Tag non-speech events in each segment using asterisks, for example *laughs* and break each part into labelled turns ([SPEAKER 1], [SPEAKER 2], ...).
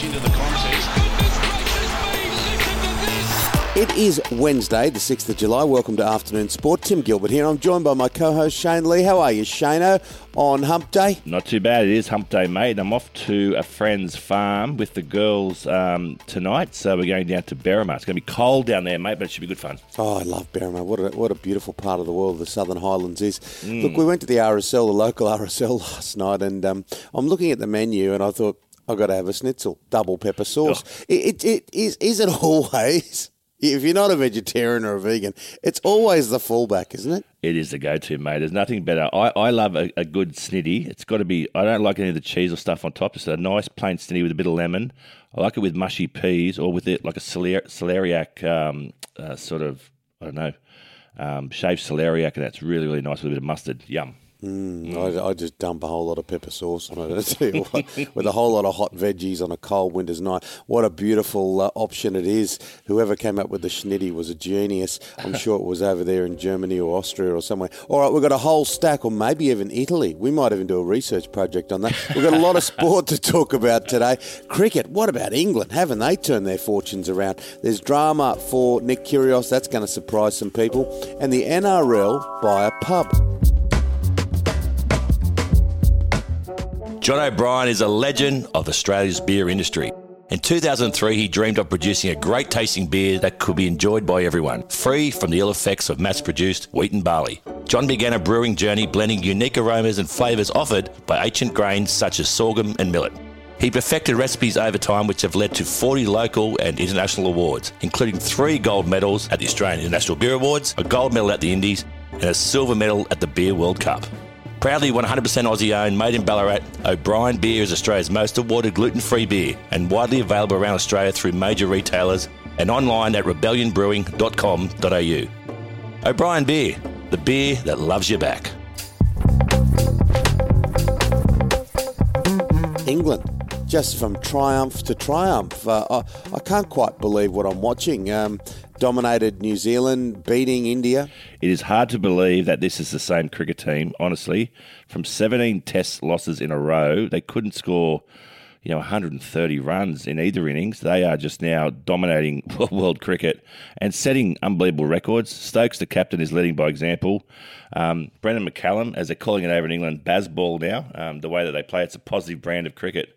[SPEAKER 1] much into the contest.
[SPEAKER 2] It is Wednesday, the 6th of July. Welcome to Afternoon Sport. Tim Gilbert here. I'm joined by my co host Shane Lee. How are you, Shano, on Hump Day?
[SPEAKER 3] Not too bad. It is Hump Day, mate. I'm off to a friend's farm with the girls um, tonight, so we're going down to Berrima. It's going to be cold down there, mate, but it should be good fun.
[SPEAKER 2] Oh, I love Berrima. What a, what a beautiful part of the world the Southern Highlands is. Look, we went to the RSL, the local *laughs* RSL, last night, and um, I'm looking at the menu and I thought, I've got to have a schnitzel, double pepper sauce. It, it, it is, is it *laughs* always, if you're not a vegetarian or a vegan, it's always the fallback, isn't it?
[SPEAKER 3] It is the go-to, mate. There's nothing better. I, I love a, a good snitty. It's got to be. I don't like any of the cheese or stuff on top. It's a nice plain snitty with a bit of lemon. I like it with mushy peas or with it like a celer- celeriac um, uh, sort of. I don't know. Um, shaved celeriac, and that's really really nice with a bit of mustard. Yum.
[SPEAKER 2] I, I just dump a whole lot of pepper sauce on it. *laughs* I tell you what, with a whole lot of hot veggies on a cold winter's night. What a beautiful uh, option it is. Whoever came up with the schnitty was a genius. I'm sure it was over there in Germany or Austria or somewhere. All right, we've got a whole stack, or maybe even Italy. We might even do a research project on that. We've got a lot of sport to talk about today. Cricket. What about England? Haven't they turned their fortunes around? There's drama for Nick Kyrgios. That's going to surprise some people. And the NRL by a pub.
[SPEAKER 4] John O'Brien is a legend of Australia's beer industry. In 2003, he dreamed of producing a great tasting beer that could be enjoyed by everyone, free from the ill effects of mass produced wheat and barley. John began a brewing journey blending unique aromas and flavours offered by ancient grains such as sorghum and millet. He perfected recipes over time which have led to 40 local and international awards, including three gold medals at the Australian International Beer Awards, a gold medal at the Indies, and a silver medal at the Beer World Cup. Proudly 100% Aussie owned, made in Ballarat, O'Brien Beer is Australia's most awarded gluten free beer and widely available around Australia through major retailers and online at rebellionbrewing.com.au. O'Brien Beer, the beer that loves you back.
[SPEAKER 2] England, just from triumph to triumph. Uh, I, I can't quite believe what I'm watching. Um, dominated New Zealand, beating India.
[SPEAKER 3] It is hard to believe that this is the same cricket team, honestly. From 17 test losses in a row, they couldn't score, you know, 130 runs in either innings. They are just now dominating *laughs* world cricket and setting unbelievable records. Stokes, the captain, is leading by example. Um, Brendon McCullum, as they're calling it over in England, Bazball now, um, the way that they play, it's a positive brand of cricket.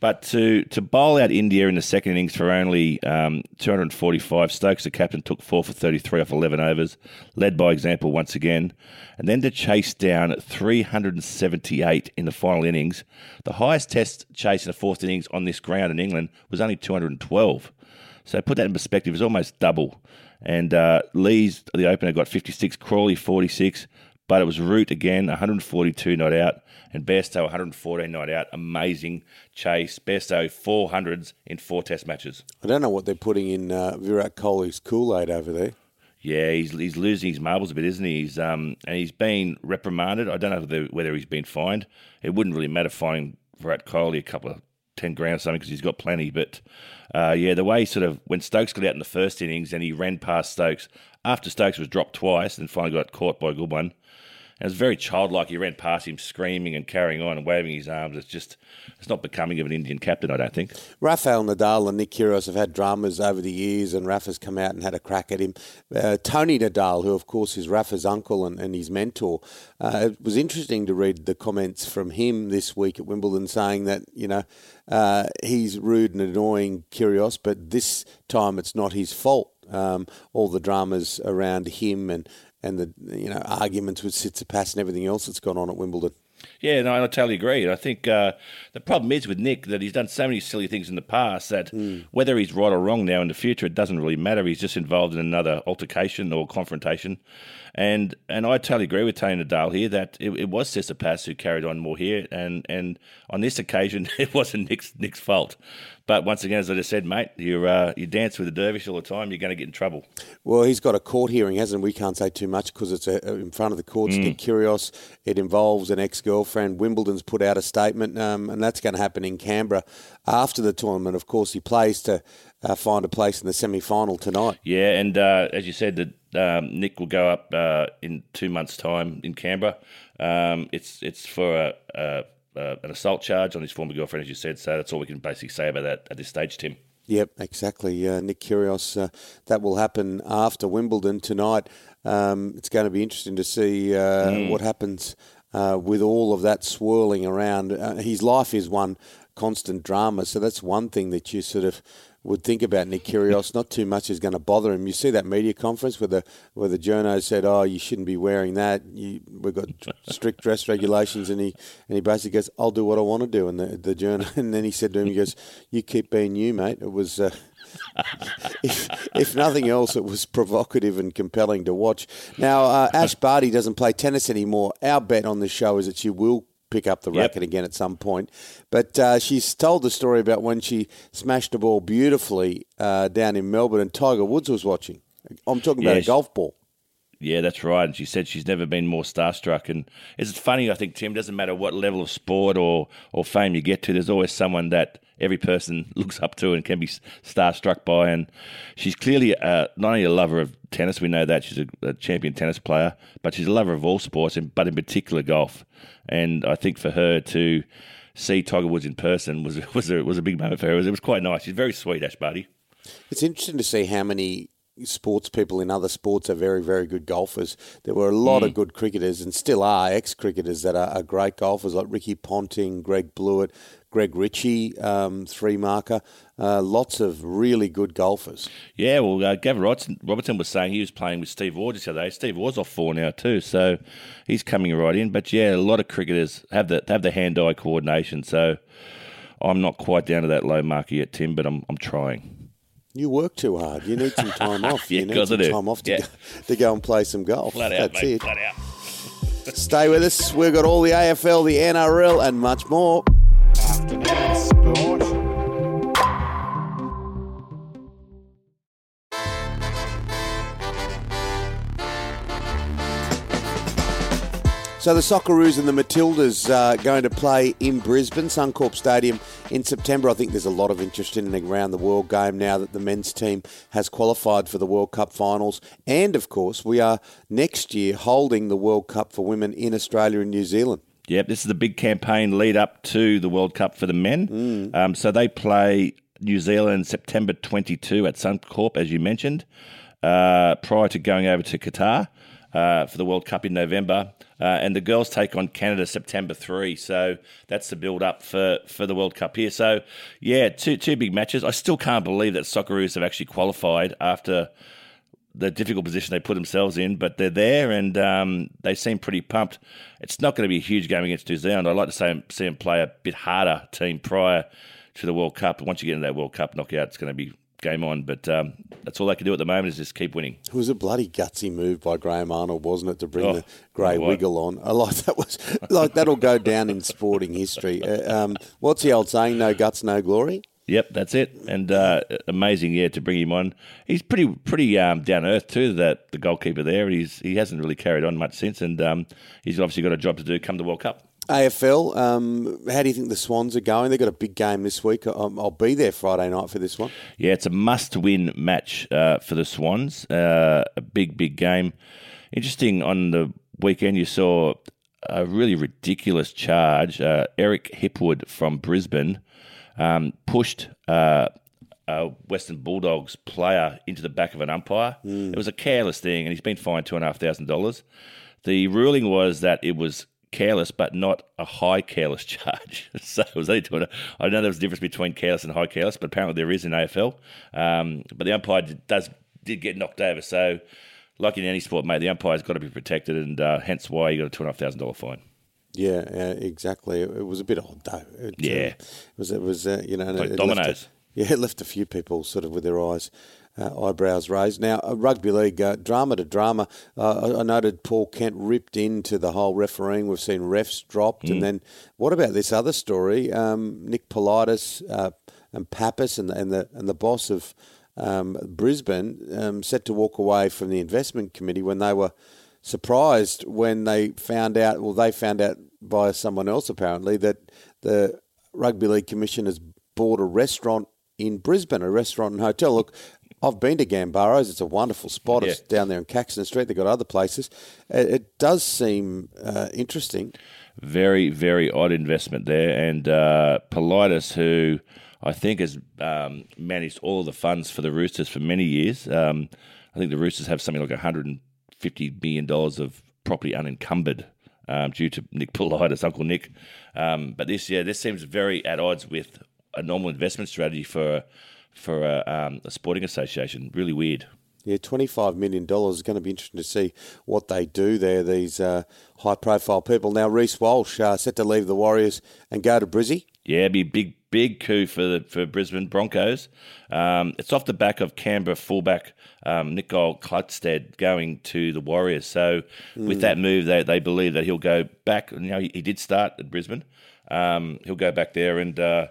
[SPEAKER 3] But to to bowl out India in the second innings for only um, 245, Stokes, the captain, took four for 33 off 11 overs, led by example once again. And then to chase down 378 in the final innings, the highest test chase in the fourth innings on this ground in England was only 212. So put that in perspective, it's almost double. And uh, Lees, the opener, got 56, Crawley 46, but it was Root again, 142 not out, and Bairstow 114 not out. Amazing chase. Bairstow 400s in four test matches.
[SPEAKER 2] I don't know what they're putting in uh, Virat Kohli's Kool Aid over there.
[SPEAKER 3] Yeah, he's he's losing his marbles a bit, isn't he? He's um and he's been reprimanded. I don't know whether, whether he's been fined. It wouldn't really matter fining Virat Kohli a couple of ten grand or something because he's got plenty. But uh, yeah, the way he sort of when Stokes got out in the first innings and he ran past Stokes after Stokes was dropped twice and finally got caught by a good one. And it was very childlike. He ran past him screaming and carrying on and waving his arms. It's just, it's not becoming of an Indian captain, I don't think.
[SPEAKER 2] Rafael Nadal and Nick Kyrgios have had dramas over the years, and Rafa's come out and had a crack at him. Uh, Tony Nadal, who of course is Rafa's uncle and, and his mentor, uh, it was interesting to read the comments from him this week at Wimbledon saying that you know uh, he's rude and annoying Kyrgios, but this time it's not his fault. Um, all the dramas around him and and the you know arguments with Tsitsipas and everything else that's gone on at Wimbledon.
[SPEAKER 3] Yeah, no, I totally agree. I think uh, the problem is with Nick that he's done so many silly things in the past that whether he's right or wrong now in the future, it doesn't really matter. He's just involved in another altercation or confrontation. And and I totally agree with Tony Nadal here that it, it was Tsitsipas who carried on more here, and and on this occasion *laughs* it wasn't Nick's Nick's fault. But once again, as I just said, mate, you uh, you dance with a dervish all the time, you're going to get in trouble.
[SPEAKER 2] Well, he's got a court hearing, hasn't he? We can't say too much because it's uh in front of the courts. Nick Kyrgios, it involves an ex-girlfriend. Wimbledon's put out a statement, um, and that's going to happen in Canberra after the tournament. Of course, he plays to uh, find a place in the semi-final tonight.
[SPEAKER 3] Yeah, and uh, as you said, that um, Nick will go up uh, in two months' time in Canberra. Um, it's it's for a, a, uh, an assault charge on his former girlfriend, as you said. So that's all we can basically say about that at this stage, Tim.
[SPEAKER 2] Yep, exactly. Uh, Nick Kyrgios, uh, that will happen after Wimbledon tonight. Um, it's going to be interesting to see uh, mm. what happens uh, with all of that swirling around. Uh, his life is one constant drama, so that's one thing that you sort of would think about Nick Kyrgios. Not too much is going to bother him. You see that media conference where the where the journo said, "Oh, you shouldn't be wearing that. You, we've got strict dress regulations," and he and he basically goes, "I'll do what I want to do." And the the journo, *laughs* and then he said to him, "He goes, you keep being you, mate." It was. Uh, *laughs* if, if, nothing else, it was provocative and compelling to watch. Now, uh, Ash Barty doesn't play tennis anymore. Our bet on the show is that she will pick up the yep. racket again at some point. But uh, she's told the story about when she smashed a ball beautifully uh, down in Melbourne and Tiger Woods was watching. I'm talking about a golf ball.
[SPEAKER 3] Yeah, that's right. And she said she's never been more starstruck. And it's funny, I think, Tim, doesn't matter what level of sport or, or fame you get to, there's always someone that every person looks up to and can be starstruck by. And she's clearly uh, not only a lover of tennis, we know that she's a, a, champion tennis player, but she's a lover of all sports, but in particular golf. And I think for her to see Tiger Woods in person was *laughs* was a, was a big moment for her. It was, it was quite nice. She's very sweet, Ash Barty.
[SPEAKER 2] It's interesting to see how many sports people in other sports are very, very good golfers. There were a lot mm. of good cricketers and still are ex cricketers that are, are, great golfers like Ricky Ponting, Greg Blewett, Greg Ritchie, um, three marker. Uh, lots of really good golfers.
[SPEAKER 3] Yeah, well, uh, Gavin Robertson was saying he was playing with Steve Waugh the other day. Steve Waugh's off four now too, so he's coming right in. But yeah, a lot of cricketers have the have the hand eye coordination. So I'm not quite down to that low marker yet, Tim, but I'm I'm trying.
[SPEAKER 2] You work too hard. You need some time *laughs* off.
[SPEAKER 3] yeah,
[SPEAKER 2] you need some time off to, yeah. go, to go and play some golf.
[SPEAKER 3] Flat
[SPEAKER 2] out,
[SPEAKER 3] mate, it. Flat out.
[SPEAKER 2] Stay with us. We've got all the AFL, the NRL, and much more. So the Socceroos and the Matildas are going to play in Brisbane, Suncorp Stadium in September. I think there's a lot of interest in and around the world game now that the men's team has qualified for the World Cup finals. And of course, we are next year holding the World Cup for women in Australia and New Zealand.
[SPEAKER 3] Yep, this is the big campaign lead up to the World Cup for the men. Mm. Um, so they play New Zealand September 22 at Suncorp, as you mentioned, uh, prior to going over to Qatar uh, for the World Cup in November. Uh, and the girls take on Canada September 3. So that's the build up for, for the World Cup here. So, yeah, two, two big matches. I still can't believe that Socceroos have actually qualified after the difficult position they put themselves in, but they're there and um, they seem pretty pumped. It's not going to be a huge game against New Zealand. I'd like to say, see them play a bit harder team prior to the World Cup. Once you get into that World Cup knockout, it's going to be game on. But um, that's all they can do at the moment is just keep winning.
[SPEAKER 2] It was a bloody gutsy move by Graham Arnold, wasn't it, to bring oh, the grey wiggle on? I like that was like that'll go down in sporting history. Uh, um, what's the old saying? No guts, no glory.
[SPEAKER 3] Yep, that's it. And uh, amazing, yeah, to bring him on. He's pretty pretty um, down earth too. That the goalkeeper there. He's he hasn't really carried on much since, and um, he's obviously got a job to do come the World Cup.
[SPEAKER 2] AFL, um, how do you think the Swans are going? They've got a big game this week. I'll, I'll be there Friday night for this one.
[SPEAKER 3] Yeah, it's a must win match uh, for the Swans. Uh, a big, big game. Interesting, on the weekend, you saw a really ridiculous charge. Uh, Eric Hipwood from Brisbane um, pushed uh, a Western Bulldogs player into the back of an umpire. Mm. It was a careless thing, and he's been fined $2,500. The ruling was that it was careless, but not a high careless *laughs* charge. so it was only doing a, I know there was a difference between careless and high careless, but apparently there is in AFL. Um, but the umpire does did get knocked over. So, like in any sport, mate, the umpire's got to be protected, and uh, hence why you got a two and a half thousand dollar fine.
[SPEAKER 2] Yeah, yeah, exactly. It, it, was a bit odd though. It,
[SPEAKER 3] yeah, uh,
[SPEAKER 2] it was it was uh, you know
[SPEAKER 3] like dominoes.
[SPEAKER 2] A, yeah, it left a few people sort of with their eyes uh, eyebrows raised. Now, uh, rugby league, uh, drama to drama. Uh, I noted Paul Kent ripped into the whole refereeing. We've seen refs dropped. Mm. And then what about this other story? Um, Nick Politis uh, and Pappas and the, and, the, and the boss of um, Brisbane um, set to walk away from the investment committee when they were surprised when they found out, well, they found out by someone else apparently, that the Rugby League Commission has bought a restaurant in Brisbane, a restaurant and hotel. Look, I've been to Gambaros. It's a wonderful spot. It's
[SPEAKER 3] Yeah.
[SPEAKER 2] down there in Caxton Street. They've got other places. It, it does seem uh, interesting.
[SPEAKER 3] Very, very odd investment there. And uh, Politis, who I think has um, managed all the funds for the Roosters for many years. Um, I think the Roosters have something like $150 million of property unencumbered um, due to Nick Politis, Uncle Nick. Um, but this, yeah, this seems very at odds with a normal investment strategy for for a, um, a sporting association. Really weird.
[SPEAKER 2] Yeah, $25 million is going to be interesting to see what they do there, these uh, high profile people. Now, Reece Walsh uh, set to leave the Warriors and go to Brizzy.
[SPEAKER 3] Yeah, be big, big coup for the for Brisbane Broncos. Um, it's off the back of Canberra fullback um, Nicoll-Klokstad going to the Warriors. So with that move, they, they believe that he'll go back. You know, he, he did start at Brisbane. Um, he'll go back there and uh,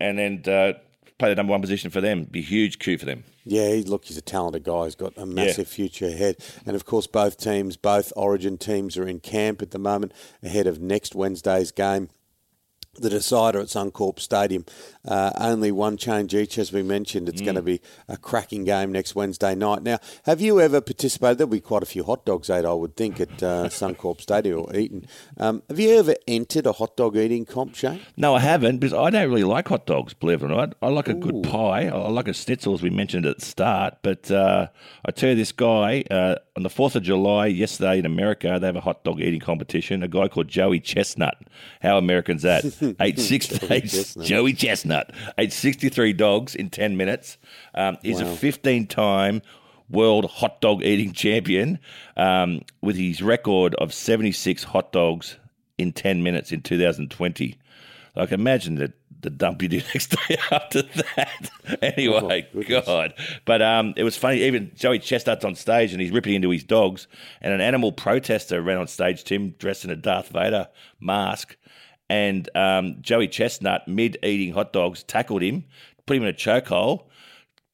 [SPEAKER 3] and then uh, play the number one position for them. Be a huge coup for them.
[SPEAKER 2] Yeah, he- look, he's a talented guy. He's got a massive future ahead. And of course, both teams, both Origin teams, are in camp at the moment ahead of next Wednesday's game. The decider at Suncorp Stadium. Uh, only one change each, as we mentioned. It's going to be a cracking game next Wednesday night. Now, have you ever participated? There'll be quite a few hot dogs, Ed, I would think, at uh, *laughs* Suncorp Stadium or eaten. Um, have you ever entered a hot dog eating comp, Shane?
[SPEAKER 3] No, I haven't because I don't really like hot dogs, believe it or not. I like a good pie. I like a schnitzel, as we mentioned at the start. But uh, I tell you, this guy, uh, on the 4th of July, yesterday in America, they have a hot dog eating competition. A guy called Joey Chestnut. How American's that? *laughs* ate, six, ate
[SPEAKER 2] Chestnut.
[SPEAKER 3] Joey Chestnut. Ate 63 dogs in 10 minutes. Um, he's a 15 time world hot dog eating champion um, with his record of 76 hot dogs in 10 minutes in 2020. Like, imagine the, the dump you do *laughs* next day after that. *laughs* anyway, God. But um, it was funny. Even Joey Chestnut's on stage and he's ripping into his dogs, and an animal protester ran on stage, Tim, dressed in a Darth Vader mask. And um, Joey Chestnut, mid eating hot dogs, tackled him, put him in a chokehold,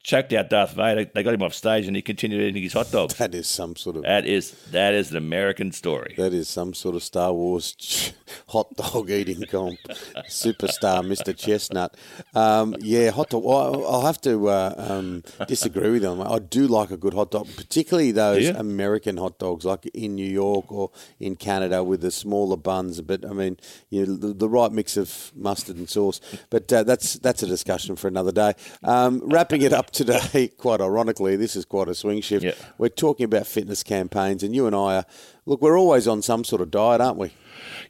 [SPEAKER 3] choked out Darth Vader. They got him off stage and he continued eating his hot dogs. *laughs*
[SPEAKER 2] That is some sort of
[SPEAKER 3] That is that is an American story.
[SPEAKER 2] That is some sort of Star Wars *laughs* hot dog eating comp. *laughs* Superstar Mr. Chestnut. Um, yeah, hot dog. Well, I'll have to uh, um, disagree with them. I do like a good hot dog, particularly those? American hot dogs, like in New York or in Canada with the smaller buns. But I mean, you know, the, the right mix of mustard and sauce. But uh, that's that's a discussion for another day. Um, wrapping it up today, *laughs* quite ironically, this is quite a swing shift.
[SPEAKER 3] Yeah.
[SPEAKER 2] We're talking about fitness campaigns, and you and I are. Look, we're always on some sort of diet, aren't we?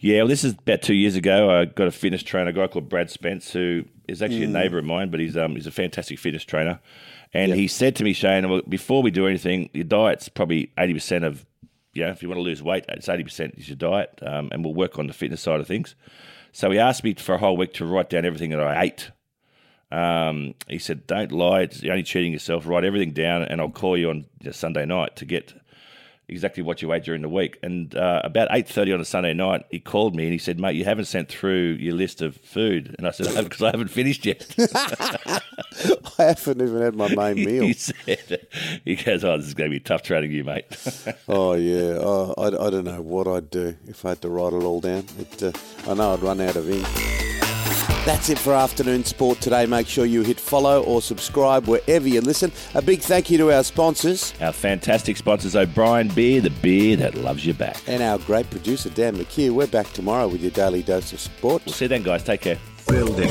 [SPEAKER 3] Yeah, well, this is about two years ago. I got a fitness trainer, a guy called Brad Spence, who is actually a neighbour of mine, but he's um he's a fantastic fitness trainer. And he said to me, Shane, well, before we do anything, your diet's probably eighty percent of, you know, if you want to lose weight, it's eighty percent is your diet, um, and we'll work on the fitness side of things. So he asked me for a whole week to write down everything that I ate. Um, he said, "Don't lie. It's only cheating yourself. Write everything down, and I'll call you on Sunday night to get exactly what you ate during the week." And uh, about eight thirty on a Sunday night, he called me and he said, "Mate, you haven't sent through your list of food." And I said, "Because I haven't finished yet." *laughs*
[SPEAKER 2] I haven't even had my main *laughs* meal."
[SPEAKER 3] he said, "He goes, oh, this is going to be tough training you, mate." *laughs*
[SPEAKER 2] Oh yeah, oh, I, I don't know what I'd do if I had to write it all down. It, uh, I know I'd run out of ink. That's it for afternoon sport today. Make sure you hit follow or subscribe wherever you listen. A big thank you to our sponsors
[SPEAKER 3] Our fantastic sponsors, O'Brien Beer, the beer that loves you back.
[SPEAKER 2] and our great producer Dan McHugh. We're back tomorrow with your daily dose of sport.
[SPEAKER 3] We'll see you then, guys. Take care.
[SPEAKER 1] Building